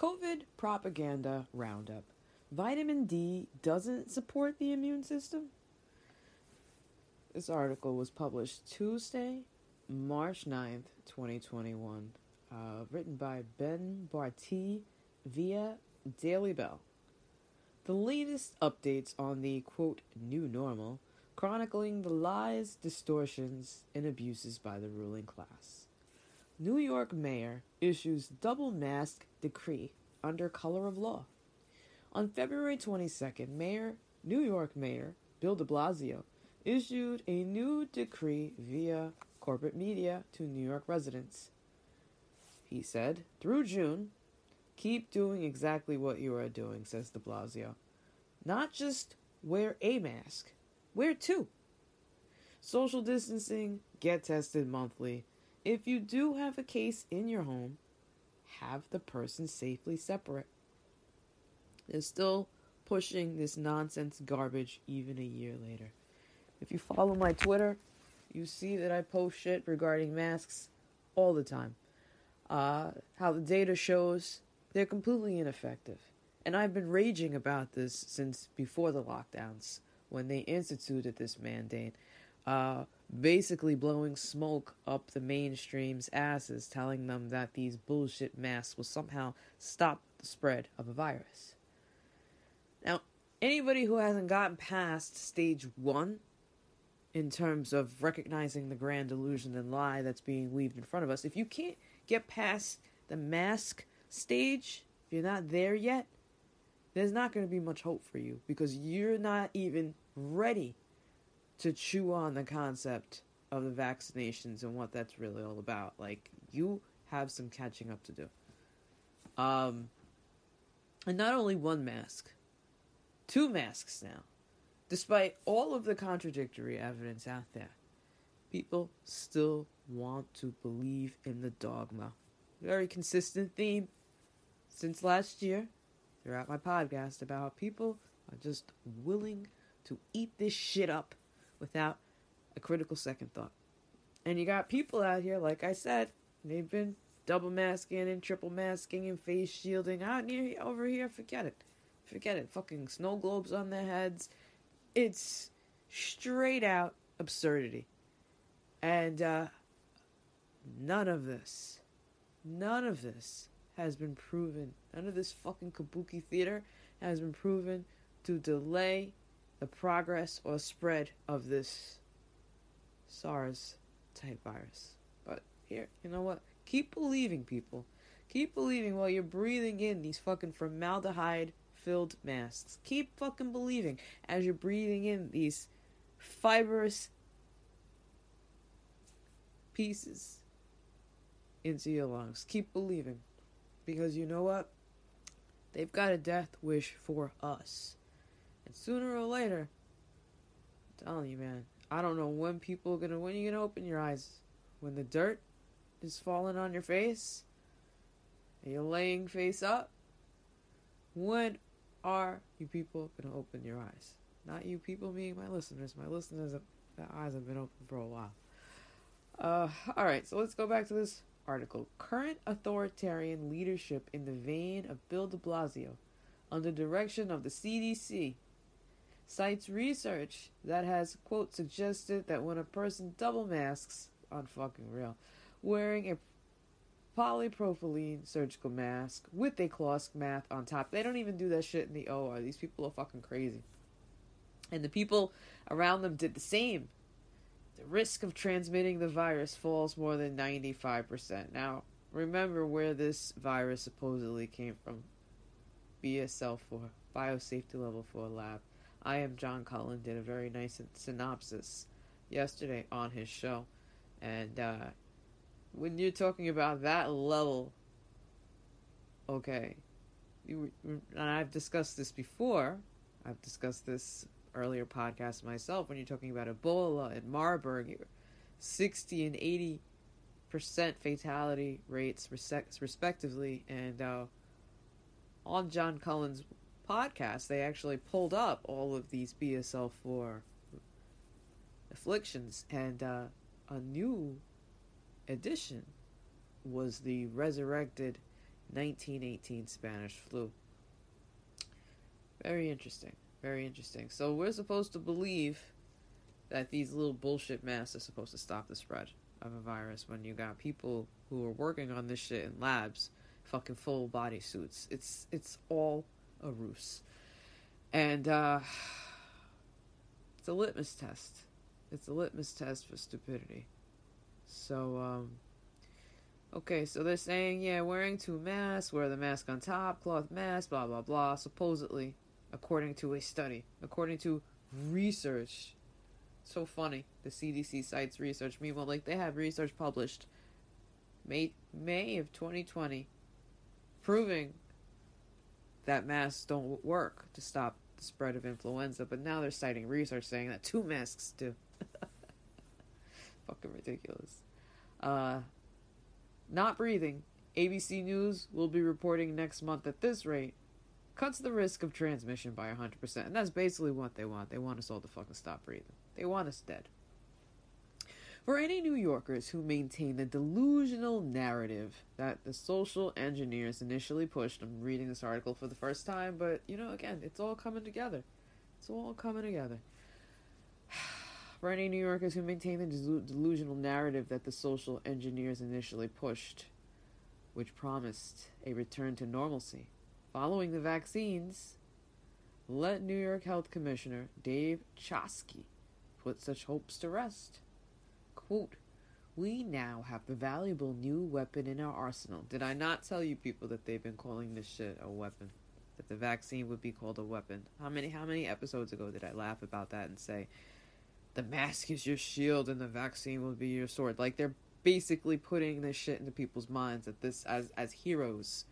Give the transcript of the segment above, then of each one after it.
COVID propaganda roundup. Vitamin D doesn't support the immune system? This article was published Tuesday, March 9th, 2021, uh, written by Ben Bartee via Daily Bell. The latest updates on the quote new normal, chronicling the lies, distortions, and abuses by the ruling class. New York mayor issues double mask decree under color of law. On February 22nd, Mayor New York Mayor Bill de Blasio issued a new decree via corporate media to New York residents. He said, through June, keep doing exactly what you are doing, says de Blasio. Not just wear a mask, wear two. Social distancing, get tested monthly. If you do have a case in your home, have the person safely separate. They're still pushing this nonsense garbage even a year later. If you follow my Twitter, you see that I post shit regarding masks all the time. Uh, how the data shows they're completely ineffective. And I've been raging about this since before the lockdowns when they instituted this mandate. Uh, basically blowing smoke up the mainstream's asses, telling them that these bullshit masks will somehow stop the spread of a virus. Now, anybody who hasn't gotten past stage one in terms of recognizing the grand illusion and lie that's being weaved in front of us, if you can't get past the mask stage, if you're not there yet, there's not going to be much hope for you because you're not even ready to chew on the concept of the vaccinations and what that's really all about. Like, you have some catching up to do. Um, and not only one mask, two masks now. Despite all of the contradictory evidence out there, people still want to believe in the dogma. Very consistent theme since last year throughout my podcast about how people are just willing to eat this shit up without a critical second thought. And you got people out here, like I said, they've been double masking and triple masking and face shielding out here over here. Forget it. Forget it. Fucking snow globes on their heads. It's straight out absurdity. And uh, none of this, none of this has been proven. None of this fucking kabuki theater has been proven to delay the progress or spread of this SARS type virus. But here, you know what? Keep believing, people. Keep believing while you're breathing in these fucking formaldehyde filled masks. Keep fucking believing as you're breathing in these fibrous pieces into your lungs. Keep believing. Because you know what? They've got a death wish for us. And sooner or later, I'm telling you, man, I don't know when people are gonna when you gonna open your eyes. When the dirt is falling on your face and you're laying face up. When are you people gonna open your eyes? Not you people, being my listeners. My listeners, their eyes have been open for a while. Uh, all right, so let's go back to this article. Current authoritarian leadership in the vein of Bill de Blasio, under direction of the CDC, cites research that has, quote, suggested that when a person double masks, on fucking real, wearing a polypropylene surgical mask with a cloth mask on top, they don't even do that shit in the OR. These people are fucking crazy. And the people around them did the same the risk of transmitting the virus falls more than 95%. Now, remember where this virus supposedly came from BSL 4, Biosafety Level 4 Lab. I am John Cullen, did a very nice synopsis yesterday on his show. And uh, when you're talking about that level, okay, you, and I've discussed this before, I've discussed this earlier podcast myself when you're talking about Ebola and Marburg, 60 and 80 percent fatality rates respectively, and uh, on John Cullen's podcast, they actually pulled up all of these BSL four afflictions, and uh, a new addition was the resurrected 1918 Spanish flu. Very interesting. Very interesting. So we're supposed to believe that these little bullshit masks are supposed to stop the spread of a virus when you got people who are working on this shit in labs, fucking full body suits. It's it's all a ruse. And uh it's a litmus test. It's a litmus test for stupidity. So um Okay, so they're saying, yeah, wearing two masks, wear the mask on top, cloth mask, blah, blah, blah, supposedly, according to a study, according to research. So funny. The CDC cites research. Meanwhile, like, they have research published May, May of 2020 proving that masks don't work to stop the spread of influenza, but now they're citing research saying that two masks do. Fucking ridiculous. Uh, not breathing, ABC News will be reporting next month at this rate, cuts the risk of transmission by 100%. And that's basically what they want. They want us all to fucking stop breathing. They want us dead. For any New Yorkers who maintain the delusional narrative that the social engineers initially pushed, I'm reading this article for the first time, but you know, again, it's all coming together. It's all coming together. For any New Yorkers who maintain the delusional narrative that the social engineers initially pushed, which promised a return to normalcy following the vaccines, let New York Health Commissioner Dave Chokshi put such hopes to rest. Quote, we now have the valuable new weapon in our arsenal. Did I not tell you people that they've been calling this shit a weapon? That the vaccine would be called a weapon? How many how many episodes ago did I laugh about that and say the mask is your shield and the vaccine will be your sword. Like they're basically putting this shit into people's minds that this as as heroes,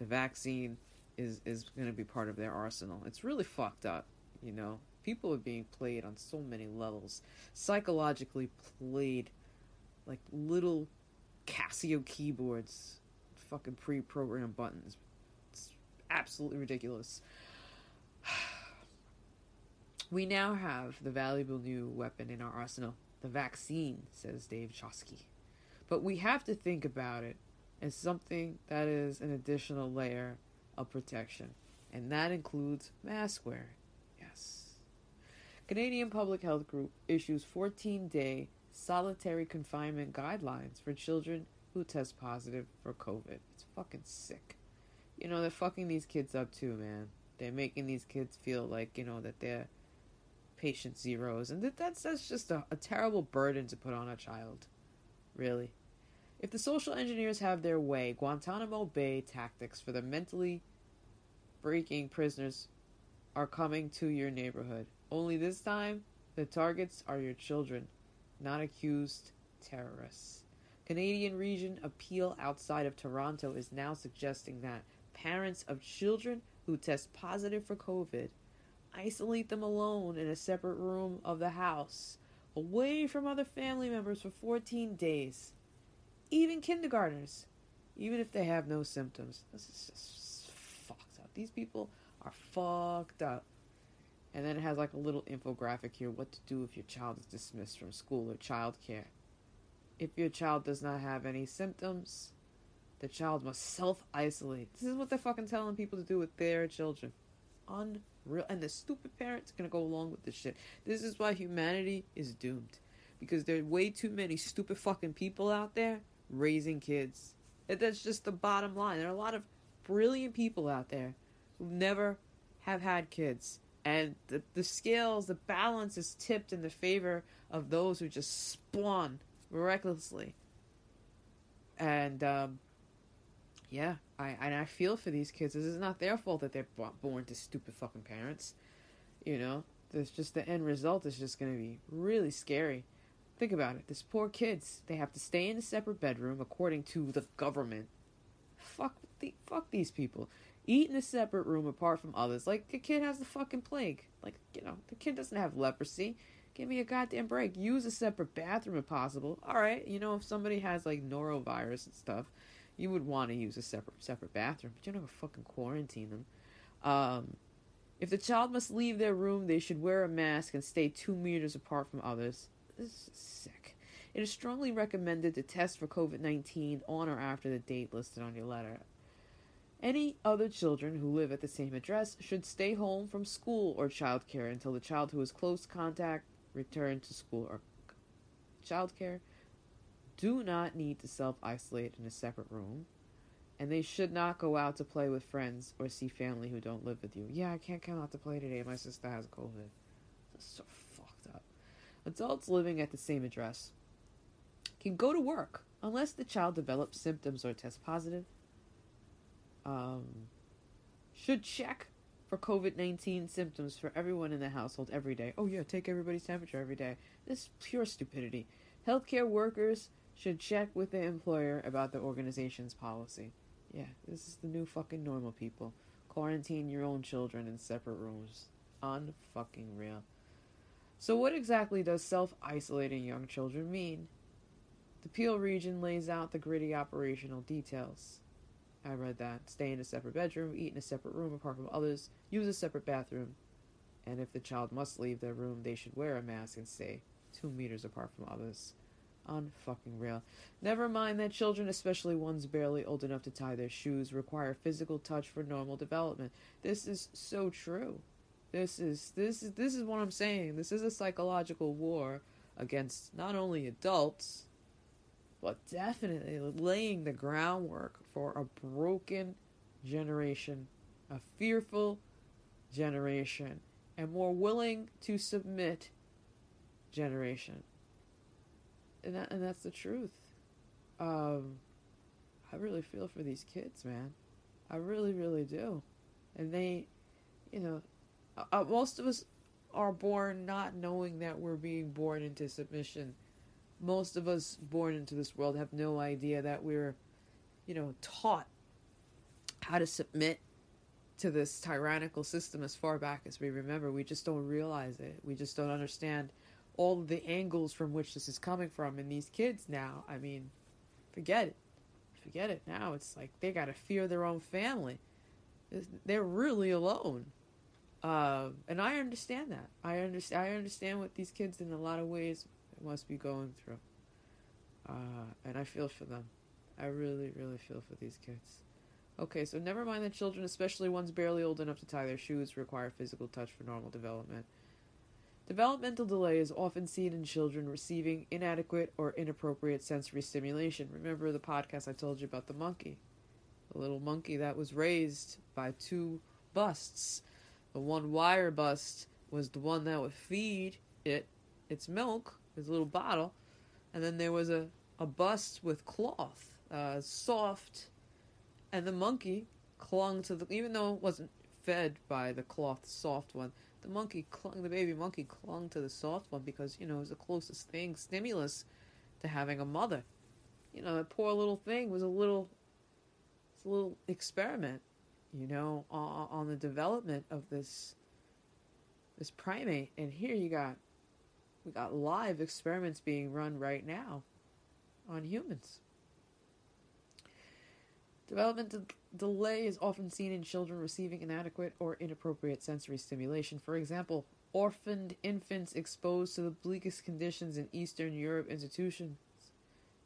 the vaccine is is going to be part of their arsenal. It's really fucked up, you know. People are being played on so many levels, psychologically played like little Casio keyboards, fucking pre-programmed buttons. It's absolutely ridiculous. We now have the valuable new weapon in our arsenal, the vaccine, says Dave Chokshi. But we have to think about it as something that is an additional layer of protection, and that includes mask wearing. Canadian Public Health Group issues 14 day solitary confinement guidelines for children who test positive for COVID. It's fucking sick. You know, they're fucking these kids up too, man. They're making these kids feel like, you know, that they're patient zeros, and that that's that's just a, a terrible burden to put on a child. Really. If the social engineers have their way, Guantanamo Bay tactics for the mentally breaking prisoners are coming to your neighborhood. Only this time, the targets are your children, not accused terrorists. Canadian Region of Peel outside of Toronto is now suggesting that parents of children who test positive for COVID isolate them alone in a separate room of the house, away from other family members for 14 days. Even kindergartners, even if they have no symptoms. This is just fucked up. These people are fucked up. And then it has like a little infographic here what to do if your child is dismissed from school or childcare. If your child does not have any symptoms, the child must self isolate. This is what they're fucking telling people to do with their children. Un real and the stupid parents are gonna go along with this shit. This is why humanity is doomed. Because there are way too many stupid fucking people out there raising kids. That's just the bottom line. There are a lot of brilliant people out there who never have had kids. And the, the scales, the balance is tipped in the favor of those who just spawn recklessly. And um, yeah, I and I feel for these kids. This is not their fault that they're born to stupid fucking parents. You know, there's just the end result is just going to be really scary. Think about it. These poor kids, they have to stay in a separate bedroom according to the government. Fuck the fuck these people. Eat in a separate room apart from others. Like the kid has the fucking plague. Like, you know, the kid doesn't have leprosy. Give me a goddamn break. Use a separate bathroom if possible. All right, you know, if somebody has like norovirus and stuff, you would want to use a separate separate bathroom, but you don't fucking quarantine them. Um, if the child must leave their room, they should wear a mask and stay two meters apart from others. This is sick. It is strongly recommended to test for COVID 19 on or after the date listed on your letter. Any other children who live at the same address should stay home from school or childcare until the child who is close contact return to school or childcare do not need to self isolate in a separate room, and they should not go out to play with friends or see family who don't live with you. Yeah, I can't come out to play today. My sister has COVID. That's so fucked up. Adults living at the same address can go to work unless the child develops symptoms or tests positive. Um, should check for COVID 19 symptoms for everyone in the household every day. Oh, yeah, take everybody's temperature every day. This is pure stupidity. Healthcare workers should check with the employer about the organization's policy. Yeah, this is the new fucking normal people. Quarantine your own children in separate rooms. Unfucking real. So, what exactly does self isolating young children mean? The Peel region lays out the gritty operational details. I read that. Stay in a separate bedroom, eat in a separate room apart from others, use a separate bathroom, and if the child must leave their room, they should wear a mask and stay two meters apart from others. Unfucking real. Never mind that children, especially ones barely old enough to tie their shoes, require physical touch for normal development. This is so true. This is this is this is what I'm saying. This is a psychological war against not only adults, but definitely laying the groundwork for a broken generation, a fearful generation, and more willing to submit generation and that, and that's the truth. Um, I really feel for these kids, man. I really, really do. And they, you know, uh, uh, most of us are born not knowing that we're being born into submission. Most of us born into this world have no idea that we're, you know, taught how to submit to this tyrannical system as far back as we remember. We just don't realize it. We just don't understand all the angles from which this is coming from. And these kids now i mean forget it. Forget it now. It's like they got to fear their own family. They're really alone. Uh, and i understand that. I understand i understand what these kids in a lot of ways must be going through uh, and i feel for them i really really feel for these kids okay so never mind that children especially ones barely old enough to tie their shoes require physical touch for normal development Developmental delay is often seen in children receiving inadequate or inappropriate sensory stimulation. Remember the podcast I told you about the monkey? The little monkey that was raised by two busts. The one wire bust was the one that would feed it its milk, its little bottle, and then there was a, a bust with cloth, uh, soft, and the monkey clung to the, even though it wasn't fed by the cloth soft one, the monkey clung, the baby monkey clung to the soft one because, you know, it was the closest thing, stimulus, to having a mother. You know, that poor little thing was a little, it's a little experiment, you know, on, on the development of this, this primate. And here you got, we got live experiments being run right now on humans. Development de- delay is often seen in children receiving inadequate or inappropriate sensory stimulation. For example, orphaned infants exposed to the bleakest conditions in Eastern Europe institutions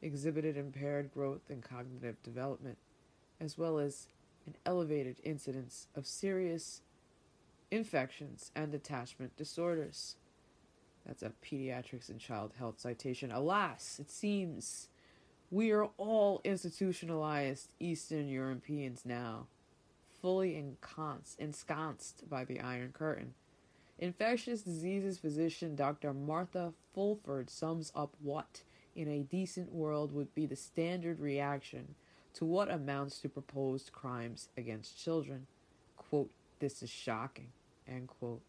exhibited impaired growth and cognitive development, as well as an elevated incidence of serious infections and attachment disorders. That's a Pediatrics and Child Health citation. Alas, it seems we are all institutionalized Eastern Europeans now, fully ensconced, by the Iron Curtain. Infectious diseases physician Dr. Martha Fulford sums up what, in a decent world, would be the standard reaction to what amounts to proposed crimes against children. Quote, this is shocking. End quote.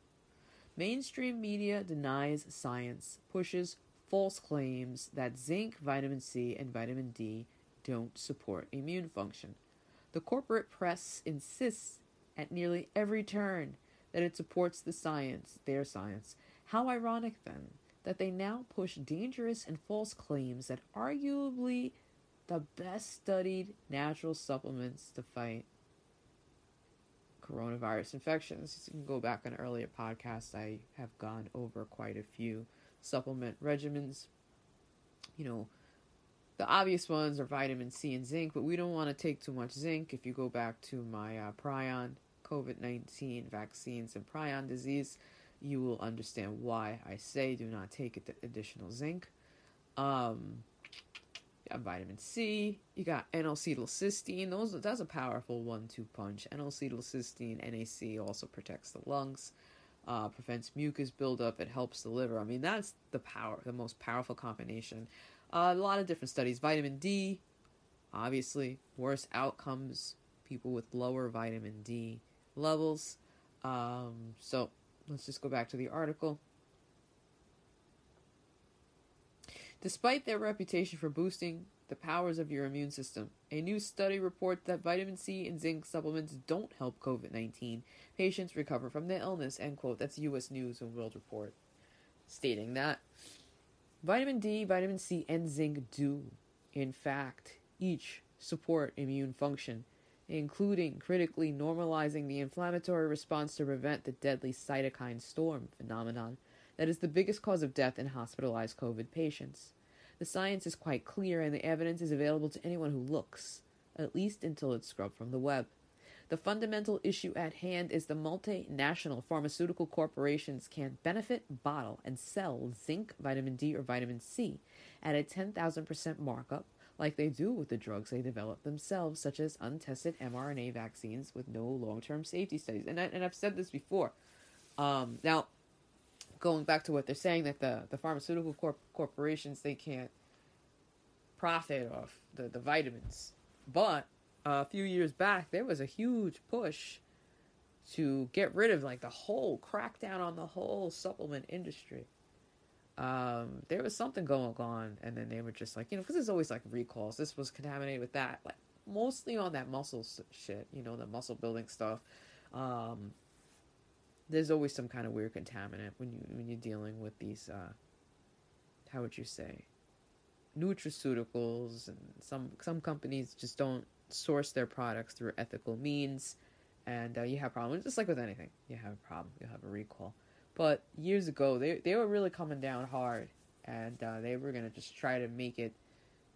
Mainstream media denies science, pushes false claims that zinc, vitamin C, and vitamin D don't support immune function. The corporate press insists at nearly every turn that it supports the science, their science. How ironic, then, that they now push dangerous and false claims that arguably the best studied natural supplements to fight coronavirus infections. You can go back on earlier podcasts, I have gone over quite a few supplement regimens, you know, the obvious ones are vitamin C and zinc, but we don't want to take too much zinc. If you go back to my uh, prion COVID 19 vaccines and prion disease, you will understand why I say do not take additional zinc. Um, you got vitamin C, you got N-acetylcysteine. Those that's a powerful one-two punch. N-acetylcysteine, NAC also protects the lungs, uh, prevents mucus buildup. It helps the liver. I mean, that's the power, the most powerful combination. Uh, a lot of different studies. Vitamin D, obviously, worse outcomes. People with lower vitamin D levels. Um, so let's just go back to the article. Despite their reputation for boosting the powers of your immune system, a new study reports that vitamin C and zinc supplements don't help COVID 19 patients recover from the illness. End quote. That's U.S. News and World Report stating that vitamin D, vitamin C, and zinc do, in fact, each support immune function, including critically normalizing the inflammatory response to prevent the deadly cytokine storm phenomenon that is the biggest cause of death in hospitalized COVID patients. The science is quite clear and the evidence is available to anyone who looks, at least until it's scrubbed from the web. The fundamental issue at hand is the multinational pharmaceutical corporations can benefit, bottle, and sell zinc, vitamin D, or vitamin C at a 10,000% markup, like they do with the drugs they develop themselves, such as untested mRNA vaccines with no long term safety studies. And, I, and I've said this before. Um, now, going back to what they're saying that the, the pharmaceutical corp- corporations they can't profit off the, the vitamins. But a few years back there was a huge push to get rid of like the whole crackdown on the whole supplement industry. Um, there was something going on and then they were just like you know because there's always like recalls. This was contaminated with that like mostly on that muscle shit you know the muscle building stuff. Um, there's always some kind of weird contaminant when you when you're dealing with these uh, how would you say nutraceuticals and some some companies just don't source their products through ethical means. And uh, you have problems just like with anything. You have a problem you have a recall. But years ago they, they were really coming down hard. And uh, they were going to just try to make it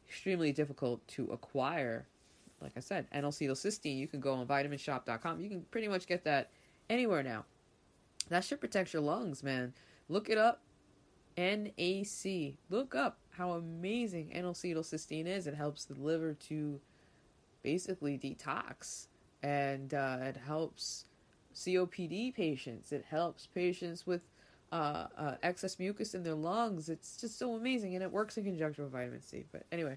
extremely difficult to acquire like i said n-acetylcysteine you can go on vitaminshop.com you can pretty much get that anywhere now that shit protects your lungs, man. Look it up. NAC. Look up how amazing N-acetylcysteine is. It helps the liver to basically detox, and uh, it helps COPD patients. It helps patients with uh, uh, excess mucus in their lungs. It's just so amazing, and it works in conjunction with vitamin C. But anyway,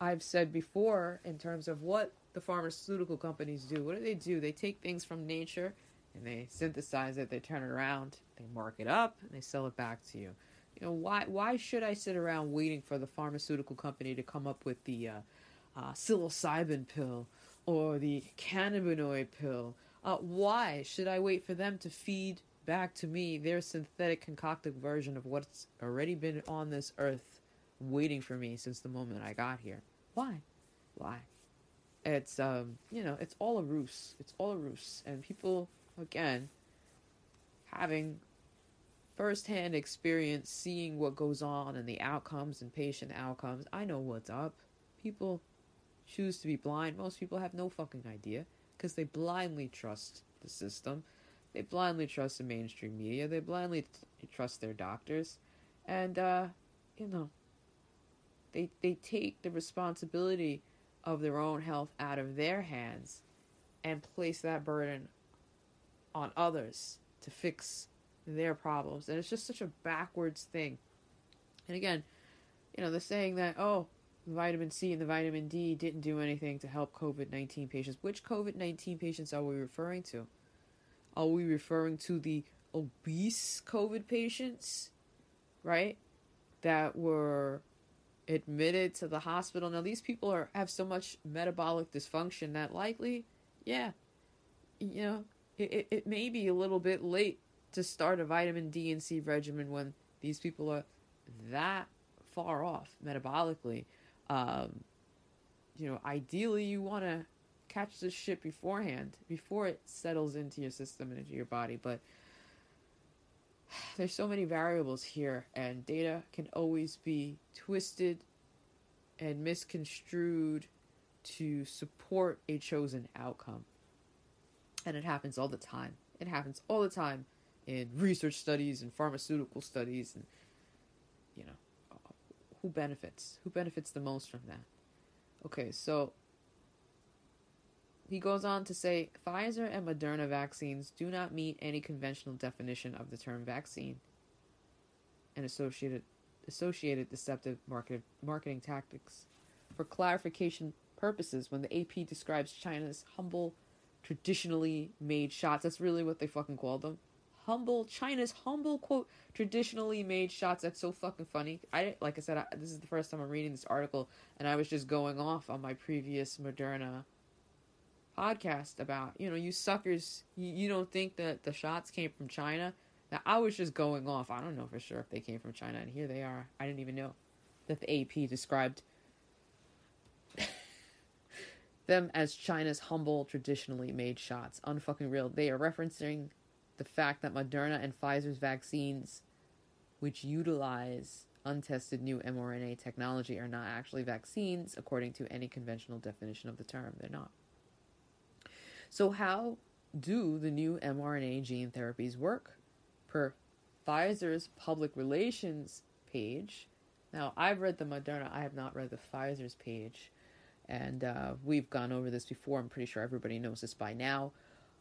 I've said before in terms of what the pharmaceutical companies do. What do they do? They take things from nature and they synthesize it, they turn it around, they mark it up, and they sell it back to you. You know why? Why should I sit around waiting for the pharmaceutical company to come up with the uh, uh, psilocybin pill or the cannabinoid pill? Uh, why should I wait for them to feed back to me their synthetic concocted version of what's already been on this earth, waiting for me since the moment I got here? Why? Why? It's um, you know, it's all a ruse. It's all a ruse, and people again, having firsthand experience seeing what goes on and the outcomes and patient outcomes, I know what's up. People choose to be blind. Most people have no fucking idea because they blindly trust the system. They blindly trust the mainstream media. They blindly t- trust their doctors. And, uh, you know, they, they take the responsibility of their own health out of their hands and place that burden on others to fix their problems. And it's just such a backwards thing. And again, you know, the saying that, oh, vitamin C and the vitamin D didn't do anything to help COVID 19 patients. Which COVID 19 patients are we referring to? Are we referring to the obese COVID patients, right? That were admitted to the hospital. Now, these people are have so much metabolic dysfunction that likely, yeah, you know, it, it, may be a little bit late to start a vitamin D and C regimen when these people are that far off metabolically. Um, you know, ideally, you want to catch this shit beforehand, before it settles into your system and into your body. But there's so many variables here, and data can always be twisted and misconstrued to support a chosen outcome. And it happens all the time. It happens all the time in research studies and pharmaceutical studies and you know who benefits who benefits the most from that okay so he goes on to say Pfizer and Moderna vaccines do not meet any conventional definition of the term vaccine and associated associated deceptive market, marketing tactics. For clarification purposes, when the AP describes China's humble, traditionally made shots, that's really what they fucking called them. Humble, China's humble, quote, traditionally made shots. That's so fucking funny. I, like I said, I, this is the first time I'm reading this article, and I was just going off on my previous Moderna podcast about, you know, you suckers, you, you don't think that the shots came from China? Now, I was just going off. I don't know for sure if they came from China, and here they are. I didn't even know that the AP described them as China's humble, traditionally made shots. Unfucking real. They are referencing the fact that Moderna and Pfizer's vaccines, which utilize untested new mRNA technology, are not actually vaccines according to any conventional definition of the term. They're not. So, how do the new mRNA gene therapies work? Per Pfizer's public relations page, now I've read the Moderna, I have not read the Pfizer's page, and uh, we've gone over this before. I'm pretty sure everybody knows this by now.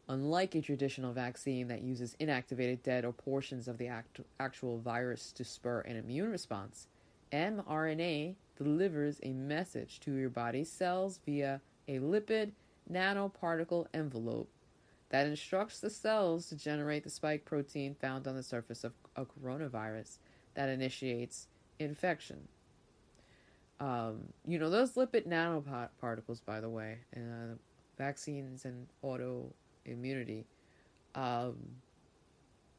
Unlike a traditional vaccine that uses inactivated dead or portions of the act- actual virus to spur an immune response, mRNA delivers a message to your body's cells via a lipid nanoparticle envelope that instructs the cells to generate the spike protein found on the surface of a coronavirus that initiates infection. Um, you know, those lipid nanoparticles, by the way, uh, vaccines and autoimmunity. Um,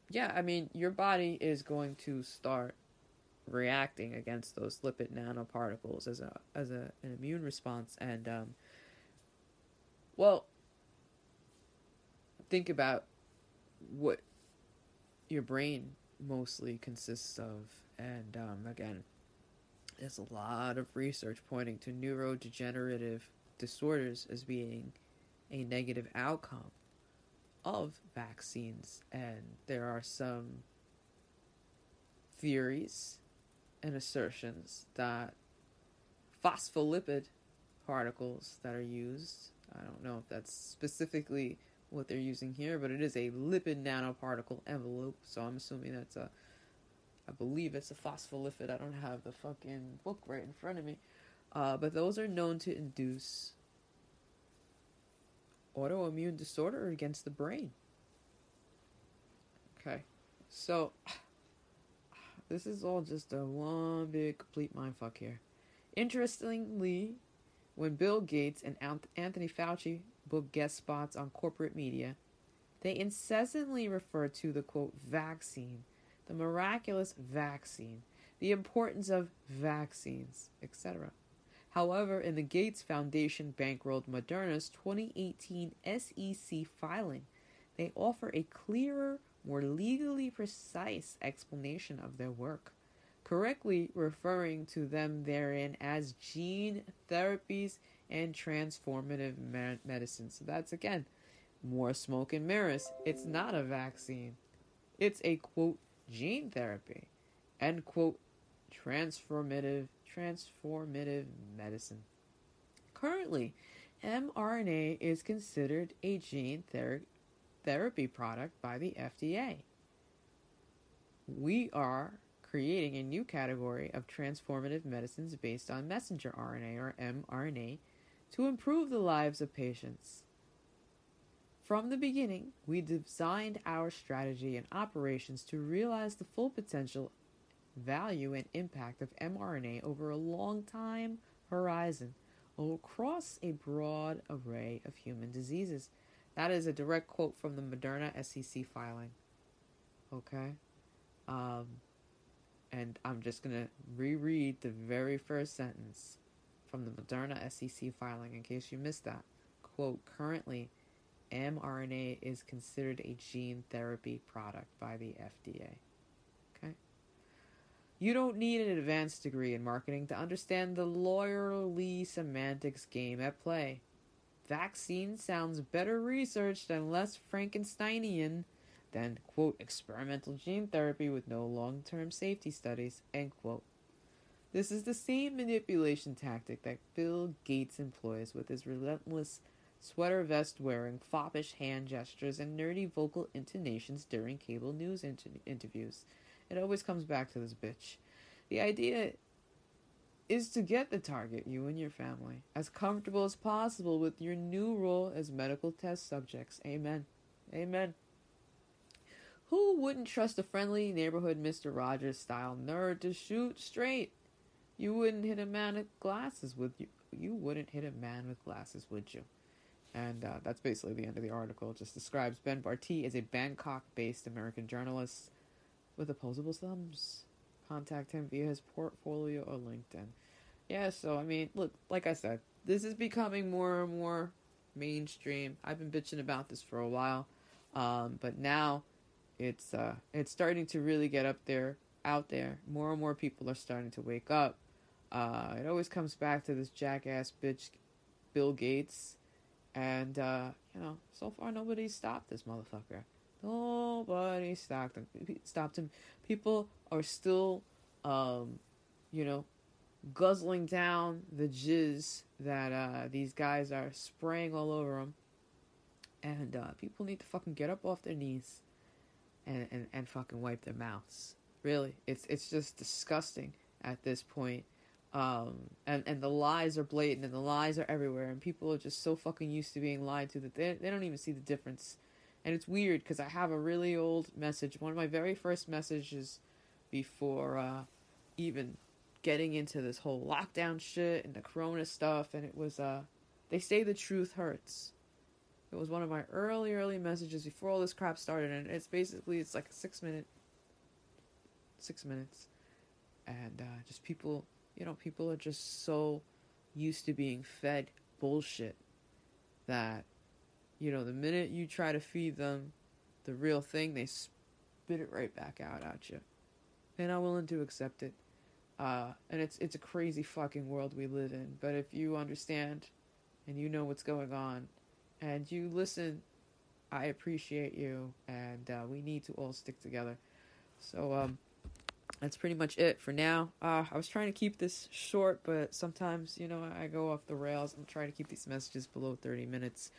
yeah, I mean, your body is going to start reacting against those lipid nanoparticles as a as a, an immune response, and um, well, think about what your brain mostly consists of, and um, again, there's a lot of research pointing to neurodegenerative disorders as being a negative outcome of vaccines, and there are some theories and assertions that phospholipid particles that are used I don't know if that's specifically what they're using here, but it is a lipid nanoparticle envelope. So I'm assuming that's a, I believe it's a phospholipid. I don't have the fucking book right in front of me. Uh, but those are known to induce autoimmune disorder against the brain. Okay, so this is all just a one big complete mindfuck here. Interestingly, when Bill Gates and Anthony Fauci book guest spots on corporate media, they incessantly refer to the quote vaccine, the miraculous vaccine, the importance of vaccines, etc. However, in the Gates Foundation bankrolled Moderna's 2018 SEC filing, they offer a clearer, more legally precise explanation of their work correctly referring to them therein as gene therapies and transformative medicine. So that's again more smoke and mirrors. It's not a vaccine, it's a quote gene therapy end quote transformative transformative medicine. Currently, mRNA is considered a gene ther- therapy product by the FDA. We are creating a new category of transformative medicines based on messenger RNA or mRNA to improve the lives of patients. From the beginning, we designed our strategy and operations to realize the full potential, value, and impact of mRNA over a long time horizon across a broad array of human diseases. That is a direct quote from the Moderna SEC filing. Okay? Um, and I'm just going to reread the very first sentence from the Moderna SEC filing in case you missed that. Quote, currently, mRNA is considered a gene therapy product by the FDA. Okay? You don't need an advanced degree in marketing to understand the lawyerly semantics game at play. Vaccine sounds better researched and less Frankensteinian than, quote, experimental gene therapy with no long term safety studies, end quote. This is the same manipulation tactic that Bill Gates employs with his relentless sweater vest wearing, foppish hand gestures, and nerdy vocal intonations during cable news inter- interviews. It always comes back to this bitch. The idea is to get the target, you and your family, as comfortable as possible with your new role as medical test subjects. Amen. Amen. Who wouldn't trust a friendly neighborhood Mr. Rogers style nerd to shoot straight? You wouldn't hit a man with glasses, would you? You wouldn't hit a man with glasses, would you? And uh, that's basically the end of the article. It just describes Ben Bartee as a Bangkok based American journalist with opposable thumbs. Contact him via his portfolio or LinkedIn. Yeah, so I mean, look, like I said, this is becoming more and more mainstream. I've been bitching about this for a while, um, but now it's uh, it's starting to really get up there, out there. More and more people are starting to wake up. Uh, it always comes back to this jackass bitch, Bill Gates, and uh, you know, so far nobody stopped this motherfucker. Nobody stopped him. Stopped him. People are still, um, you know, guzzling down the jizz that uh, these guys are spraying all over them. And uh, people need to fucking get up off their knees and, and, and fucking wipe their mouths. Really, it's it's just disgusting at this point. Um, and and the lies are blatant and the lies are everywhere and people are just so fucking used to being lied to that they they don't even see the difference. And it's weird because I have a really old message, one of my very first messages before uh, even getting into this whole lockdown shit and the corona stuff and it was uh they say the truth hurts. It was one of my early early messages before all this crap started and it's basically it's like a 6 minute 6 minutes and uh, just people you know, people are just so used to being fed bullshit that, you know, the minute you try to feed them the real thing, they spit it right back out at you. They're not willing to accept it. Uh, and it's it's a crazy fucking world we live in. But if you understand and you know what's going on and you listen, I appreciate you and uh, we need to all stick together. So um, that's pretty much it for now. Uh, I was trying to keep this short, but sometimes, you know, I go off the rails. I'm trying to keep these messages below 30 minutes.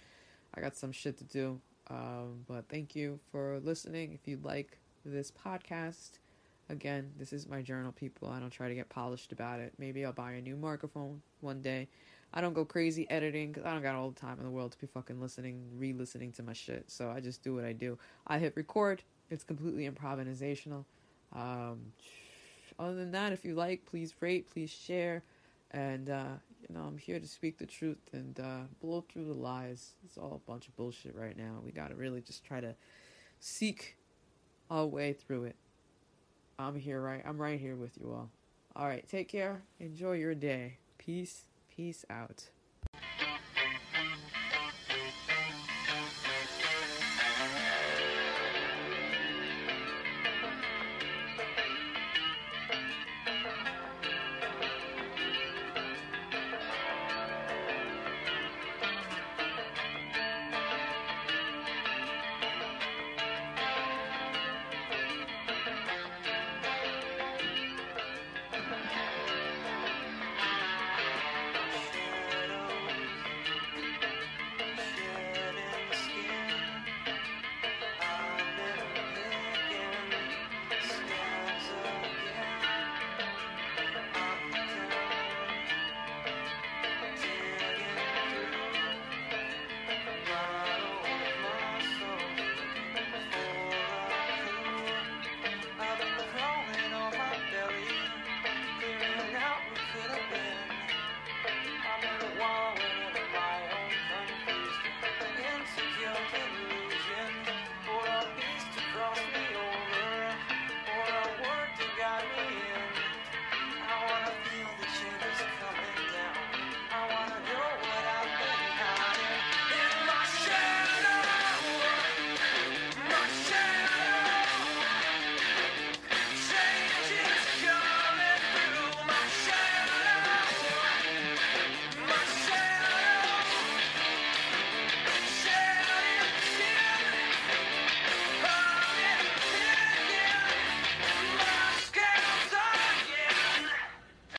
I got some shit to do. Um, but thank you for listening. If you like this podcast, again, this is my journal, people. I don't try to get polished about it. Maybe I'll buy a new microphone one day. I don't go crazy editing because I don't got all the time in the world to be fucking listening, re listening to my shit. So I just do what I do. I hit record, it's completely improvisational. Um, other than that, if you like, please rate, please share, and uh, you know I'm here to speak the truth and uh, blow through the lies. It's all a bunch of bullshit right now. We gotta really just try to seek our way through it. I'm here, right? I'm right here with you all. All right, take care. Enjoy your day. Peace. Peace out.